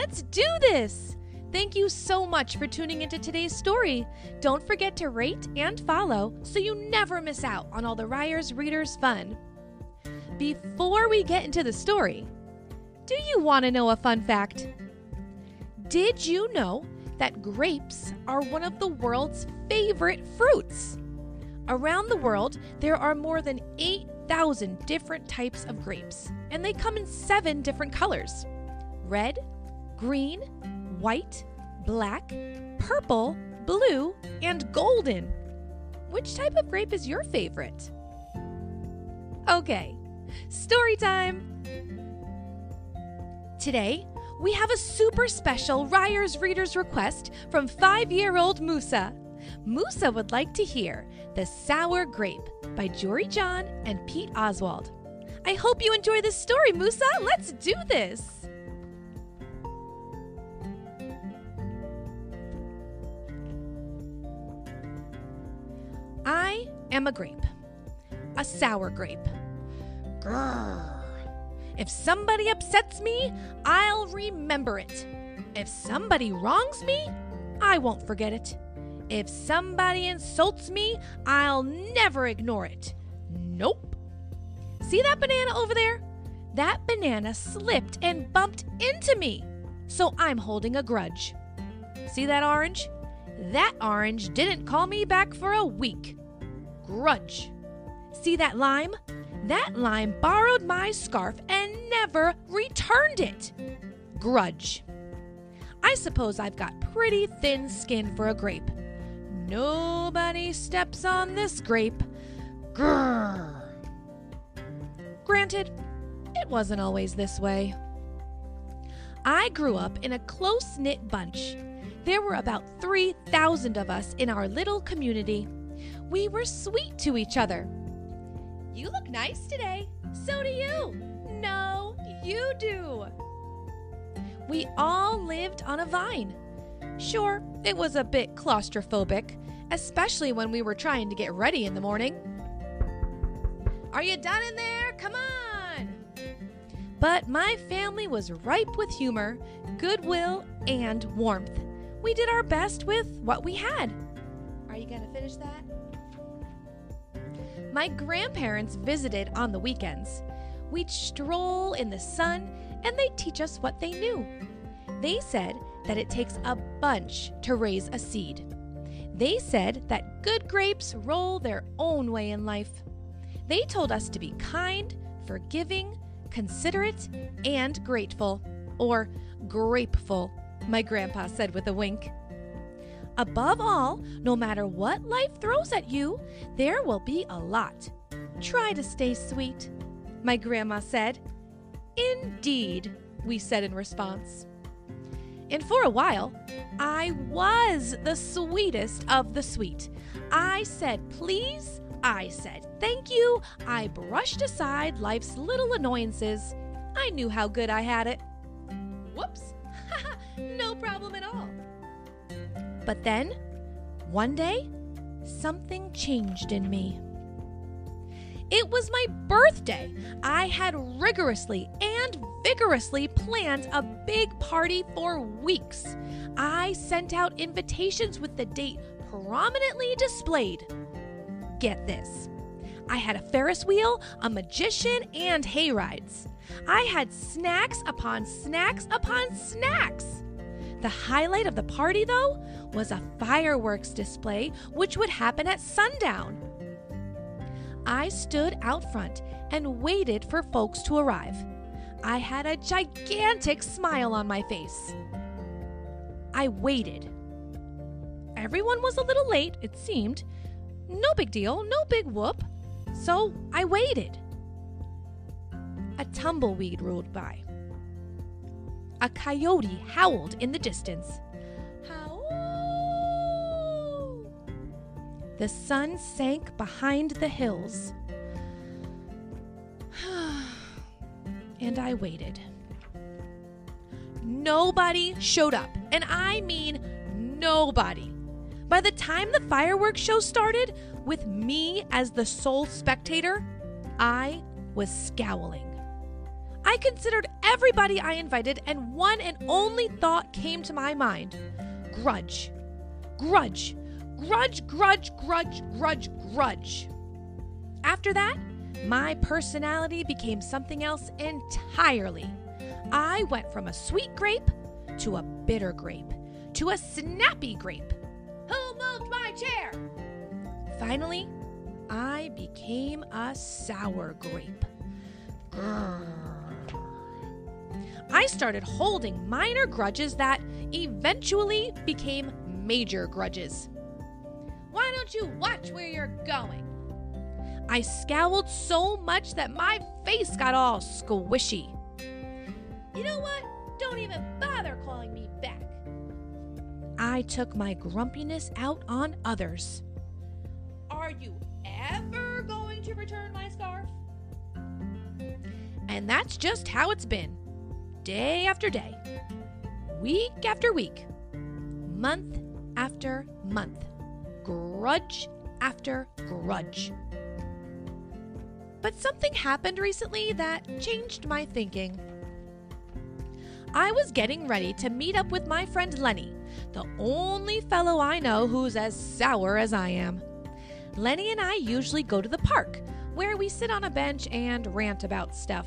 let's do this! Thank you so much for tuning into today's story. Don't forget to rate and follow so you never miss out on all the Ryers Readers fun. Before we get into the story, do you want to know a fun fact? Did you know that grapes are one of the world's favorite fruits? Around the world, there are more than 8,000 different types of grapes, and they come in seven different colors red, green, white, black, purple, blue, and golden. Which type of grape is your favorite? Okay, story time! Today, we have a super special Ryers Reader's request from five year old Musa. Musa would like to hear The Sour Grape by Jory John and Pete Oswald. I hope you enjoy this story, Musa. Let's do this. I am a grape, a sour grape. Grrr. If somebody upsets me, I'll remember it. If somebody wrongs me, I won't forget it. If somebody insults me, I'll never ignore it. Nope. See that banana over there? That banana slipped and bumped into me, so I'm holding a grudge. See that orange? That orange didn't call me back for a week. Grudge. See that lime? That lime borrowed my scarf and never returned it. Grudge. I suppose I've got pretty thin skin for a grape. Nobody steps on this grape. Grrr. Granted, it wasn't always this way. I grew up in a close knit bunch. There were about 3,000 of us in our little community. We were sweet to each other. You look nice today. So do you. No, you do. We all lived on a vine. Sure, it was a bit claustrophobic, especially when we were trying to get ready in the morning. Are you done in there? Come on! But my family was ripe with humor, goodwill, and warmth. We did our best with what we had. You going to finish that? My grandparents visited on the weekends. We'd stroll in the sun and they'd teach us what they knew. They said that it takes a bunch to raise a seed. They said that good grapes roll their own way in life. They told us to be kind, forgiving, considerate, and grateful. Or grapeful, my grandpa said with a wink. Above all, no matter what life throws at you, there will be a lot. Try to stay sweet, my grandma said. Indeed, we said in response. And for a while, I was the sweetest of the sweet. I said please, I said thank you, I brushed aside life's little annoyances. I knew how good I had it. Whoops, no problem at all. But then, one day, something changed in me. It was my birthday. I had rigorously and vigorously planned a big party for weeks. I sent out invitations with the date prominently displayed. Get this I had a Ferris wheel, a magician, and hay rides. I had snacks upon snacks upon snacks. The highlight of the party, though, was a fireworks display which would happen at sundown. I stood out front and waited for folks to arrive. I had a gigantic smile on my face. I waited. Everyone was a little late, it seemed. No big deal, no big whoop. So I waited. A tumbleweed rolled by. A coyote howled in the distance. Howl! The sun sank behind the hills. and I waited. Nobody showed up, and I mean nobody. By the time the fireworks show started, with me as the sole spectator, I was scowling. I considered everybody I invited, and one and only thought came to my mind grudge. Grudge. Grudge, grudge, grudge, grudge, grudge. After that, my personality became something else entirely. I went from a sweet grape to a bitter grape to a snappy grape. Who moved my chair? Finally, I became a sour grape. Grrr. I started holding minor grudges that eventually became major grudges. Why don't you watch where you're going? I scowled so much that my face got all squishy. You know what? Don't even bother calling me back. I took my grumpiness out on others. Are you ever going to return my scarf? And that's just how it's been day after day, week after week, month after month, grudge after grudge. But something happened recently that changed my thinking. I was getting ready to meet up with my friend Lenny, the only fellow I know who's as sour as I am. Lenny and I usually go to the park, where we sit on a bench and rant about stuff.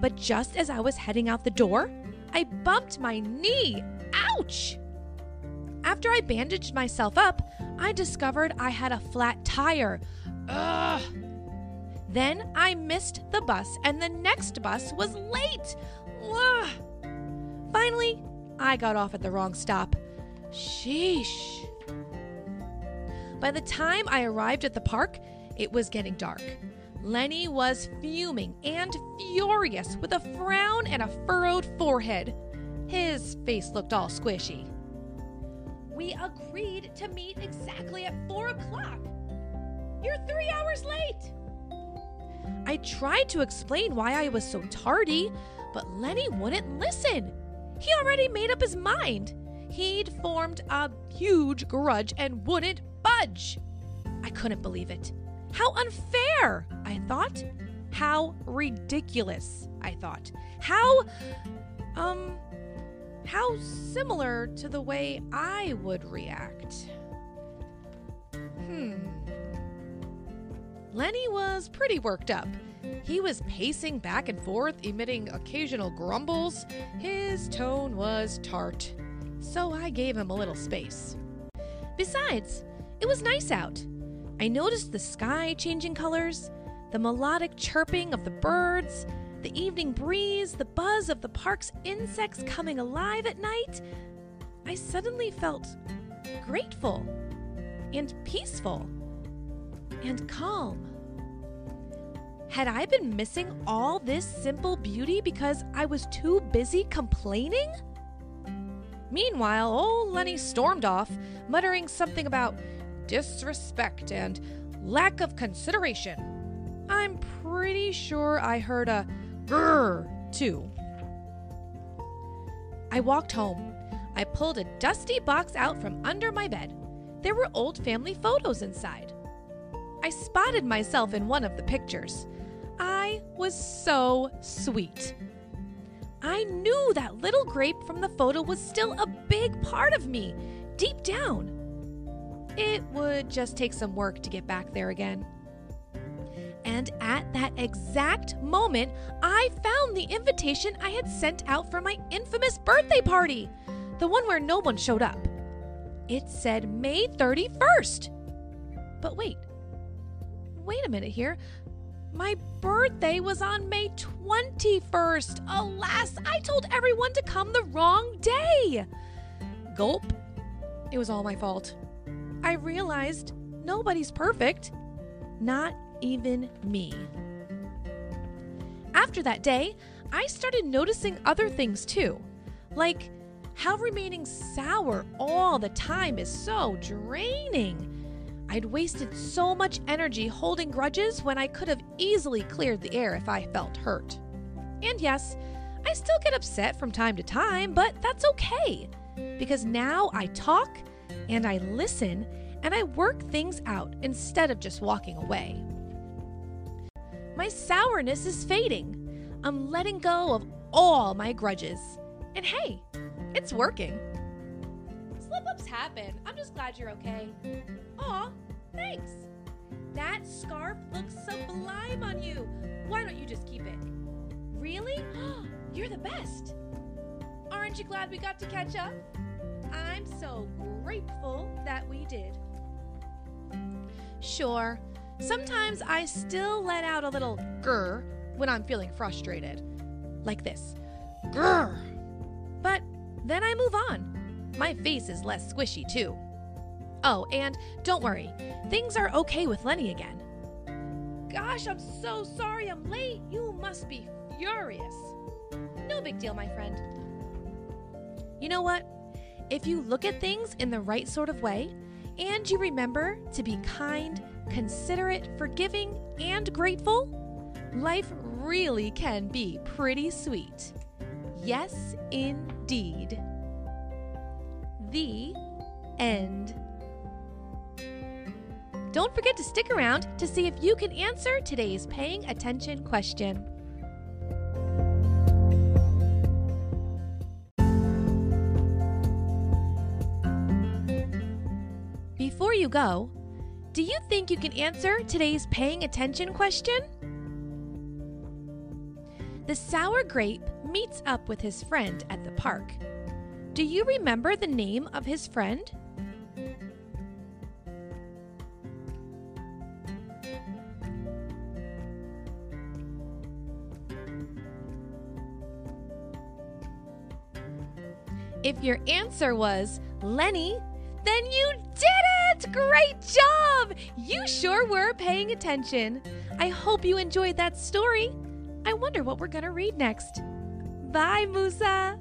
But just as I was heading out the door, I bumped my knee. Ouch! After I bandaged myself up, I discovered I had a flat tire. Ugh! Then I missed the bus, and the next bus was late. Ugh! Finally, I got off at the wrong stop. Sheesh. By the time I arrived at the park, it was getting dark. Lenny was fuming and furious with a frown and a furrowed forehead. His face looked all squishy. We agreed to meet exactly at four o'clock. You're three hours late. I tried to explain why I was so tardy, but Lenny wouldn't listen. He already made up his mind. He'd formed a huge grudge and wouldn't budge. I couldn't believe it. How unfair, I thought. How ridiculous, I thought. How, um, how similar to the way I would react. Hmm. Lenny was pretty worked up. He was pacing back and forth, emitting occasional grumbles. His tone was tart, so I gave him a little space. Besides, it was nice out. I noticed the sky changing colors, the melodic chirping of the birds, the evening breeze, the buzz of the park's insects coming alive at night. I suddenly felt grateful and peaceful and calm. Had I been missing all this simple beauty because I was too busy complaining? Meanwhile, old Lenny stormed off, muttering something about disrespect and lack of consideration. I'm pretty sure I heard a grrr too. I walked home. I pulled a dusty box out from under my bed. There were old family photos inside. I spotted myself in one of the pictures. I was so sweet. I knew that little grape from the photo was still a big part of me, deep down. It would just take some work to get back there again. And at that exact moment, I found the invitation I had sent out for my infamous birthday party, the one where no one showed up. It said May 31st. But wait, wait a minute here. My birthday was on May 21st. Alas, I told everyone to come the wrong day. Gulp. It was all my fault. I realized nobody's perfect, not even me. After that day, I started noticing other things too, like how remaining sour all the time is so draining. I'd wasted so much energy holding grudges when I could have easily cleared the air if I felt hurt. And yes, I still get upset from time to time, but that's okay because now I talk and I listen and I work things out instead of just walking away. My sourness is fading. I'm letting go of all my grudges. And hey, it's working. Slip ups happen. I'm just glad you're okay. Aw, thanks. That scarf looks sublime on you. Why don't you just keep it? Really? You're the best. Aren't you glad we got to catch up? I'm so grateful that we did. Sure, sometimes I still let out a little grr when I'm feeling frustrated. Like this grr. But then I move on. My face is less squishy, too. Oh, and don't worry, things are okay with Lenny again. Gosh, I'm so sorry I'm late. You must be furious. No big deal, my friend. You know what? If you look at things in the right sort of way, and you remember to be kind, considerate, forgiving, and grateful, life really can be pretty sweet. Yes, indeed. The end. Don't forget to stick around to see if you can answer today's paying attention question. Before you go, do you think you can answer today's paying attention question? The sour grape meets up with his friend at the park. Do you remember the name of his friend? If your answer was Lenny, then you did it! Great job! You sure were paying attention. I hope you enjoyed that story. I wonder what we're going to read next. Bye, Musa.